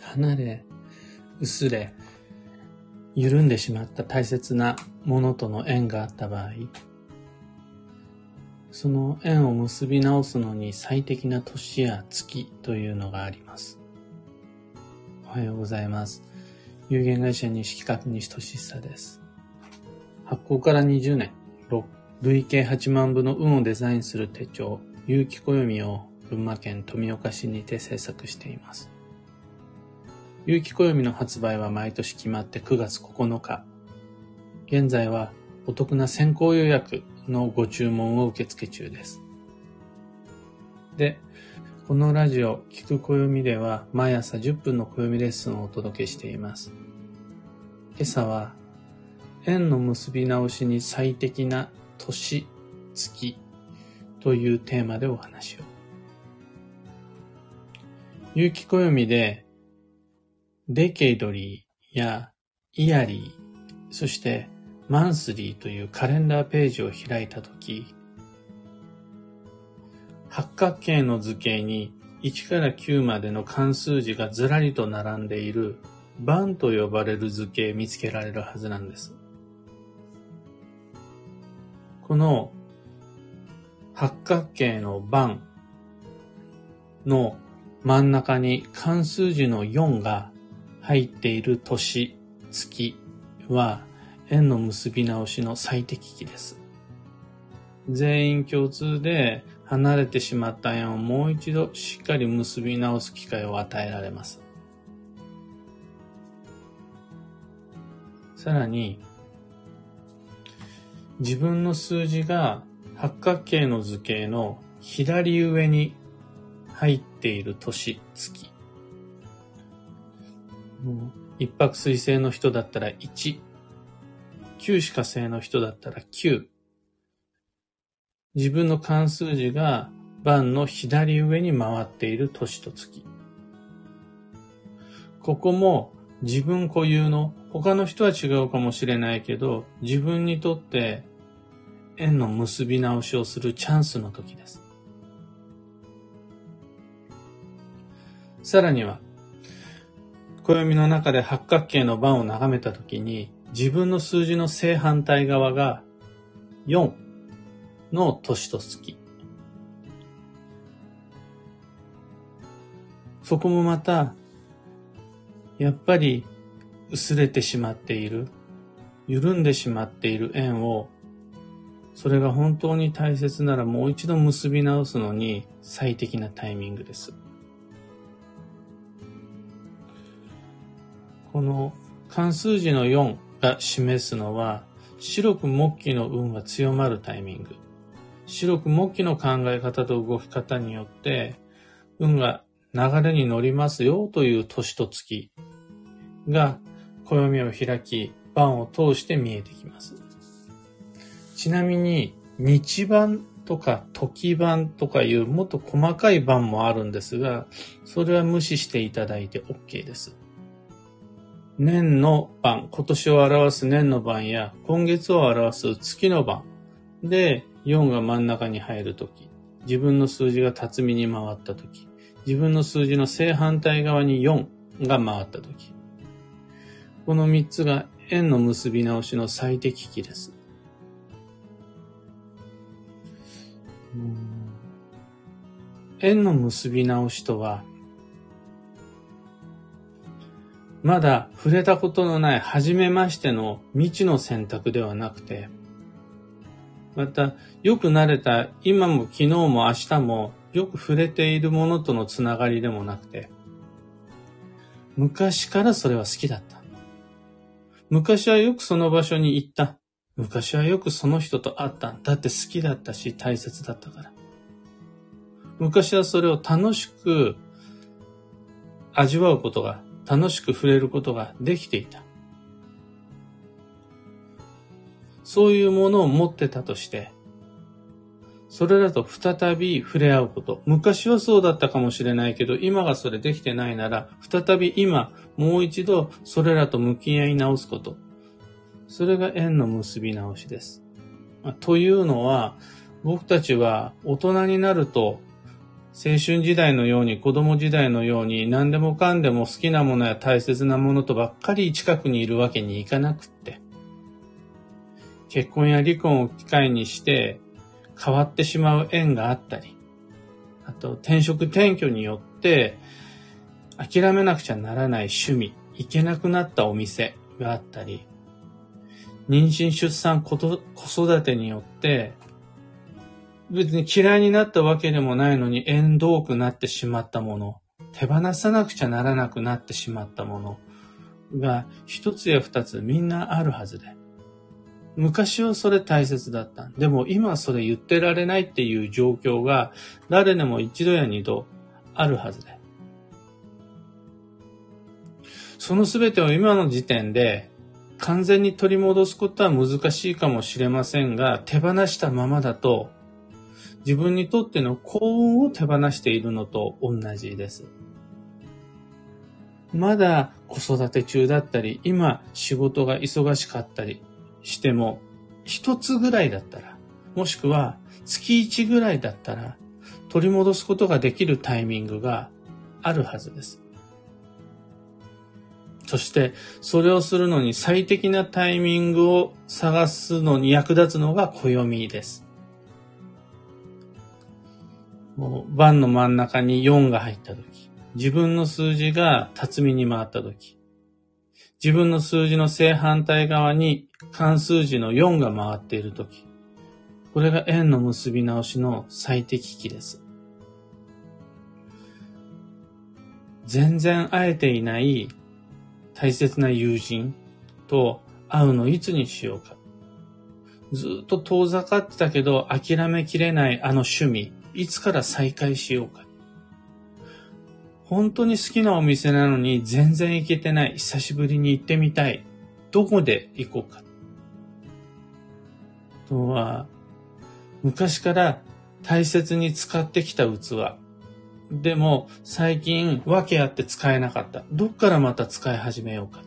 離れ、薄れ、緩んでしまった大切なものとの縁があった場合、その縁を結び直すのに最適な年や月というのがあります。おはようございます。有限会社西企画西俊久です。発行から20年、累計8万部の運をデザインする手帳、有機暦を群馬県富岡市にて制作しています。有機暦の発売は毎年決まって9月9日。現在はお得な先行予約のご注文を受付中です。で、このラジオ、聞く暦では毎朝10分の暦レッスンをお届けしています。今朝は、縁の結び直しに最適な年、月というテーマでお話を。有機暦で、デケイドリーやイヤリー、そしてマンスリーというカレンダーページを開いたとき、八角形の図形に1から9までの関数字がずらりと並んでいる番と呼ばれる図形見つけられるはずなんです。この八角形の番の真ん中に関数字の4が入っている年、月は縁の結び直しの最適期です。全員共通で離れてしまった縁をもう一度しっかり結び直す機会を与えられます。さらに、自分の数字が八角形の図形の左上に入っている年、月。一泊水星の人だったら1、九死火星の人だったら9、自分の関数字が番の左上に回っている年と月。ここも自分固有の他の人は違うかもしれないけど自分にとって縁の結び直しをするチャンスの時です。さらには暦の中で八角形の番を眺めた時に自分の数字の正反対側が4の年と月。そこもまた、やっぱり薄れてしまっている、緩んでしまっている縁を、それが本当に大切ならもう一度結び直すのに最適なタイミングです。この関数字の4が示すのは、白く木器の運が強まるタイミング。白く木器の考え方と動き方によって、運が流れに乗りますよという年と月が暦を開き、番を通して見えてきます。ちなみに、日番とか時番とかいうもっと細かい番もあるんですが、それは無視していただいて OK です。年の番、今年を表す年の番や今月を表す月の番で4が真ん中に入るとき、自分の数字が辰巳に回ったとき、自分の数字の正反対側に4が回ったとき、この3つが円の結び直しの最適期です。円の結び直しとは、まだ触れたことのない初めましての未知の選択ではなくて、また、よく慣れた今も昨日も明日もよく触れているものとのつながりでもなくて、昔からそれは好きだった。昔はよくその場所に行った。昔はよくその人と会った。だって好きだったし大切だったから。昔はそれを楽しく味わうことが、楽しく触れることができていた。そういうものを持ってたとして、それらと再び触れ合うこと。昔はそうだったかもしれないけど、今がそれできてないなら、再び今、もう一度それらと向き合い直すこと。それが縁の結び直しです。というのは、僕たちは大人になると、青春時代のように子供時代のように何でもかんでも好きなものや大切なものとばっかり近くにいるわけにいかなくって、結婚や離婚を機会にして変わってしまう縁があったり、あと転職転居によって諦めなくちゃならない趣味、行けなくなったお店があったり、妊娠出産子育てによって別に嫌いになったわけでもないのに縁遠くなってしまったもの、手放さなくちゃならなくなってしまったものが一つや二つみんなあるはずで。昔はそれ大切だった。でも今それ言ってられないっていう状況が誰でも一度や二度あるはずで。その全てを今の時点で完全に取り戻すことは難しいかもしれませんが、手放したままだと自分にとっての幸運を手放しているのと同じです。まだ子育て中だったり、今仕事が忙しかったりしても、一つぐらいだったら、もしくは月一ぐらいだったら、取り戻すことができるタイミングがあるはずです。そして、それをするのに最適なタイミングを探すのに役立つのが暦です。番の真ん中に4が入ったとき、自分の数字が辰巳に回ったとき、自分の数字の正反対側に関数字の4が回っているとき、これが円の結び直しの最適期です。全然会えていない大切な友人と会うのいつにしようか。ずっと遠ざかってたけど諦めきれないあの趣味。いつから再開しようか。本当に好きなお店なのに全然行けてない。久しぶりに行ってみたい。どこで行こうか。あとは、昔から大切に使ってきた器。でも最近訳あって使えなかった。どっからまた使い始めようか。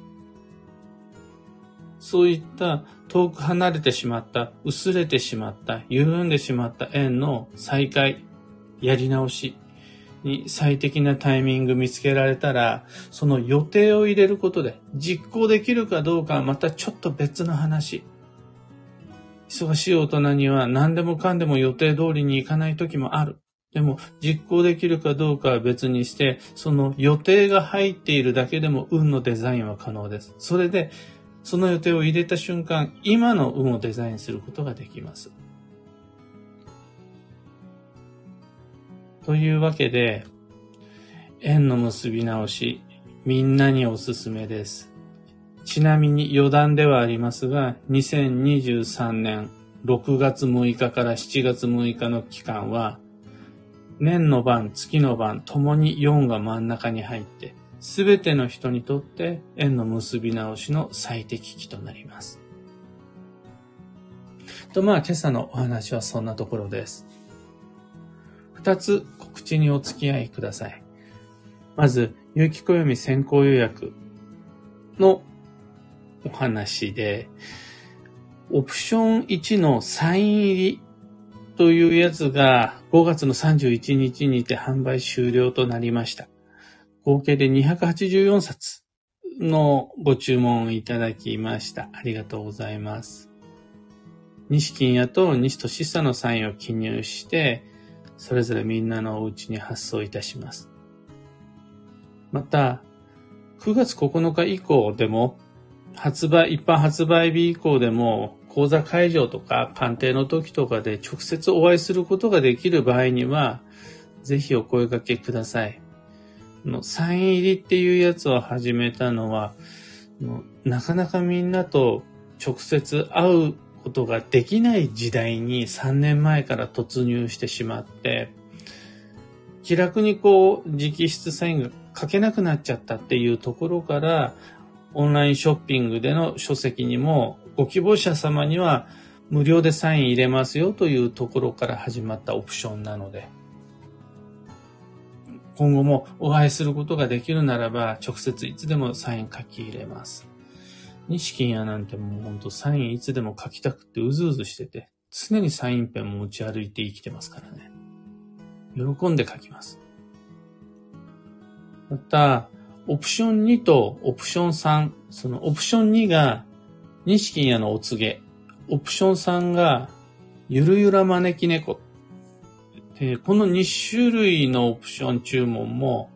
そういった遠く離れてしまった、薄れてしまった、緩んでしまった縁の再開、やり直しに最適なタイミング見つけられたら、その予定を入れることで実行できるかどうかはまたちょっと別の話。忙しい大人には何でもかんでも予定通りにいかない時もある。でも実行できるかどうかは別にして、その予定が入っているだけでも運のデザインは可能です。それでその予定を入れた瞬間、今の運をデザインすることができます。というわけで、縁の結び直し、みんなにおすすめです。ちなみに余談ではありますが、2023年6月6日から7月6日の期間は、年の晩、月の晩、ともに4が真ん中に入って、すべての人にとって縁の結び直しの最適期となります。と、まあ今朝のお話はそんなところです。二つ告知にお付き合いください。まず、有機暦先行予約のお話で、オプション1のサイン入りというやつが5月の31日にて販売終了となりました。合計で284冊のご注文いただきました。ありがとうございます。西金屋と西俊久のサインを記入して、それぞれみんなのお家に発送いたします。また、9月9日以降でも、発売、一般発売日以降でも、講座会場とか鑑定の時とかで直接お会いすることができる場合には、ぜひお声掛けください。のサイン入りっていうやつを始めたのは、なかなかみんなと直接会うことができない時代に3年前から突入してしまって、気楽にこう直筆サインが書けなくなっちゃったっていうところから、オンラインショッピングでの書籍にもご希望者様には無料でサイン入れますよというところから始まったオプションなので、今後もお会いすることができるならば、直接いつでもサイン書き入れます。西金屋なんてもうほんとサインいつでも書きたくてうずうずしてて、常にサインペン持ち歩いて生きてますからね。喜んで書きます。また、オプション2とオプション3、そのオプション2が錦屋のお告げ、オプション3がゆるゆら招き猫。でこの2種類のオプション注文も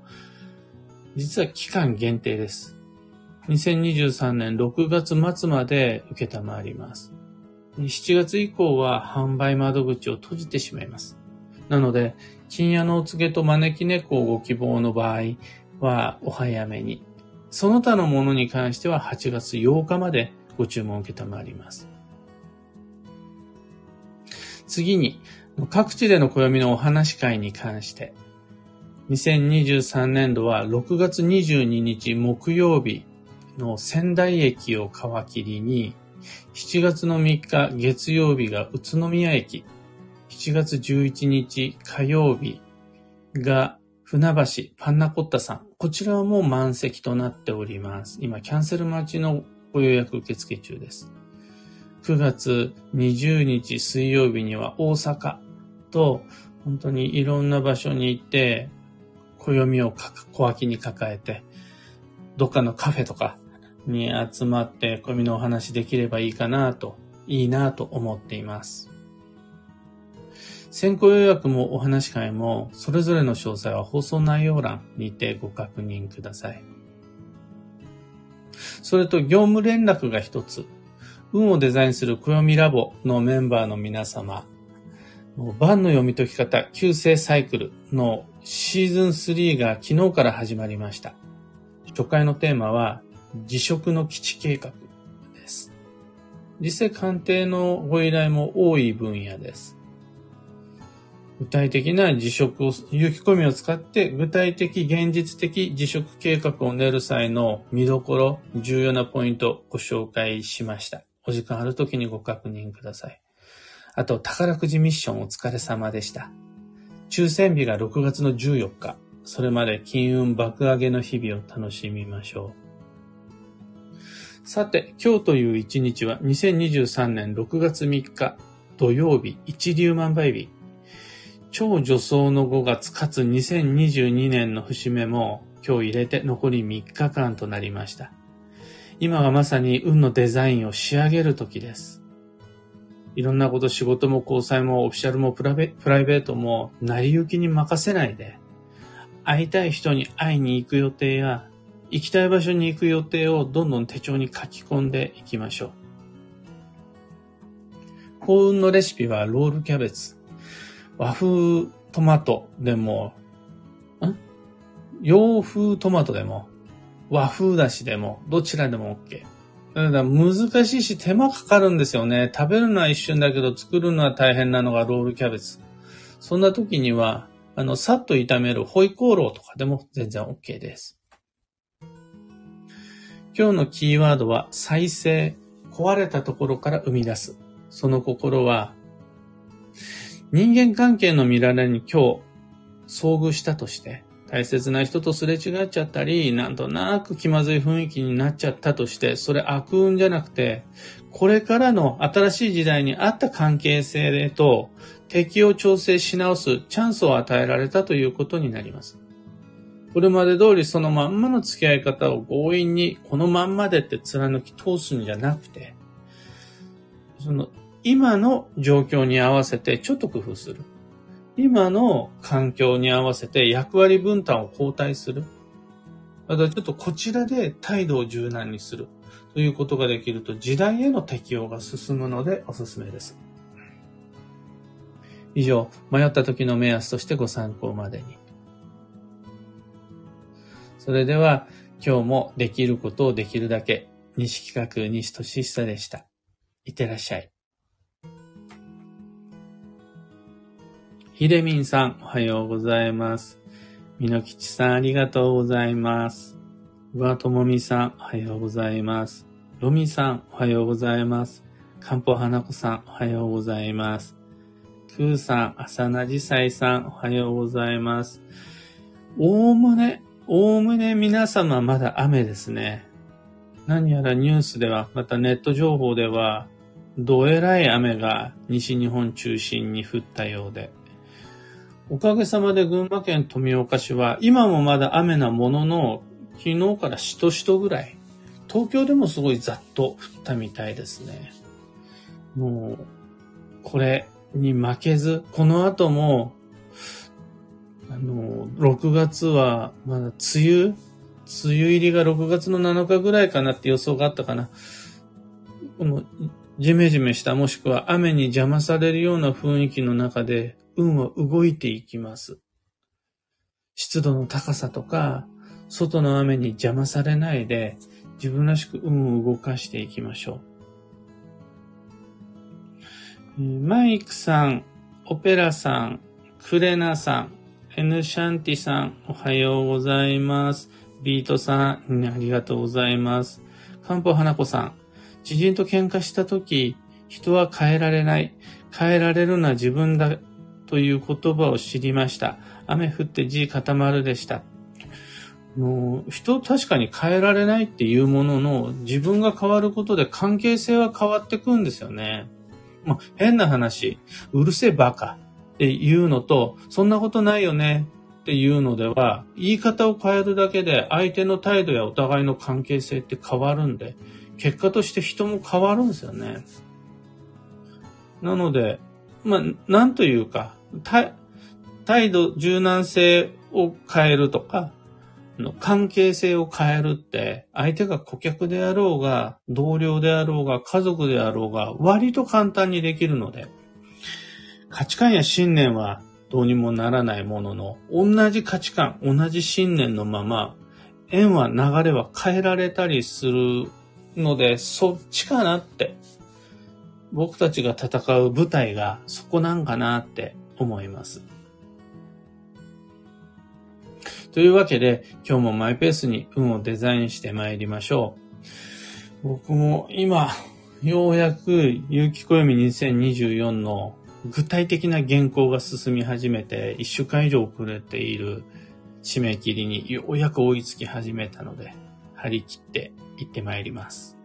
実は期間限定です。2023年6月末まで受けたまわります。7月以降は販売窓口を閉じてしまいます。なので、金屋のお告げと招き猫をご希望の場合はお早めに。その他のものに関しては8月8日までご注文を受けたまわります。次に、各地での暦のお話会に関して、2023年度は6月22日木曜日の仙台駅を皮切りに、7月の3日月曜日が宇都宮駅、7月11日火曜日が船橋パンナコッタさん。こちらも満席となっております。今、キャンセル待ちのご予約受付中です。9月20日水曜日には大阪と、本当にいろんな場所に行って、暦を小脇に抱えて、どっかのカフェとかに集まって暦のお話できればいいかなと、いいなと思っています。先行予約もお話し会も、それぞれの詳細は放送内容欄にてご確認ください。それと業務連絡が一つ。運をデザインする暦ラボのメンバーの皆様、番の読み解き方、旧世サイクルのシーズン3が昨日から始まりました。初回のテーマは、辞職の基地計画です。実際鑑定のご依頼も多い分野です。具体的な辞職を、有機込みを使って具体的、現実的辞職計画を練る際の見どころ、重要なポイントをご紹介しました。お時間ある時にご確認ください。あと、宝くじミッションお疲れ様でした。抽選日が6月の14日。それまで金運爆上げの日々を楽しみましょう。さて、今日という一日は2023年6月3日土曜日一粒万倍日。超助走の5月かつ2022年の節目も今日入れて残り3日間となりました。今はまさに運のデザインを仕上げる時です。いろんなこと仕事も交際もオフィシャルもプライベートも成り行きに任せないで、会いたい人に会いに行く予定や、行きたい場所に行く予定をどんどん手帳に書き込んでいきましょう。幸運のレシピはロールキャベツ。和風トマトでも、ん？洋風トマトでも、和風だしでも、どちらでも OK。ただ難しいし手間かかるんですよね。食べるのは一瞬だけど作るのは大変なのがロールキャベツ。そんな時には、あの、さっと炒めるホイコーローとかでも全然 OK です。今日のキーワードは再生。壊れたところから生み出す。その心は、人間関係の見られに今日遭遇したとして、大切な人とすれ違っちゃったり、なんとなく気まずい雰囲気になっちゃったとして、それ悪運じゃなくて、これからの新しい時代に合った関係性と敵を調整し直すチャンスを与えられたということになります。これまで通りそのまんまの付き合い方を強引にこのまんまでって貫き通すんじゃなくて、その今の状況に合わせてちょっと工夫する。今の環境に合わせて役割分担を交代する。またちょっとこちらで態度を柔軟にするということができると時代への適応が進むのでおすすめです。以上、迷った時の目安としてご参考までに。それでは、今日もできることをできるだけ、西企画西俊久でした。いってらっしゃい。ひでみんさん、おはようございます。みのきちさん、ありがとうございます。うわともみさん、おはようございます。ろみさん、おはようございます。かんぽはなこさん、おはようございます。くーさん、あさなじさいさん、おはようございます。おおむね、おおむね皆様まだ雨ですね。何やらニュースでは、またネット情報では、どえらい雨が西日本中心に降ったようで、おかげさまで群馬県富岡市は、今もまだ雨なものの、昨日からしとしとぐらい。東京でもすごいざっと降ったみたいですね。もう、これに負けず、この後も、あの、6月は、まだ梅雨、梅雨入りが6月の7日ぐらいかなって予想があったかな。この、ジメジメしたもしくは雨に邪魔されるような雰囲気の中で、運は動いていきます。湿度の高さとか、外の雨に邪魔されないで、自分らしく運を動かしていきましょう。マイクさん、オペラさん、クレナさん、エヌシャンティさん、おはようございます。ビートさん、ありがとうございます。カンポ花子さん、知人と喧嘩したとき、人は変えられない。変えられるのは自分だという言葉を知りました。雨降って地固まるでした。の人確かに変えられないっていうものの、自分が変わることで関係性は変わってくんですよね。まあ、変な話、うるせえバカっていうのと、そんなことないよねっていうのでは、言い方を変えるだけで相手の態度やお互いの関係性って変わるんで、結果として人も変わるんですよね。なので、まあ、なんというか、態度、柔軟性を変えるとか、関係性を変えるって、相手が顧客であろうが、同僚であろうが、家族であろうが、割と簡単にできるので、価値観や信念はどうにもならないものの、同じ価値観、同じ信念のまま、縁は流れは変えられたりするので、そっちかなって。僕たちが戦う舞台がそこなんかなって思います。というわけで、今日もマイペースに運をデザインして参りましょう。僕も今、ようやく有機暦2024の具体的な原稿が進み始めて、1週間以上遅れている締め切りにようやく追いつき始めたので、張り切って行って参ります。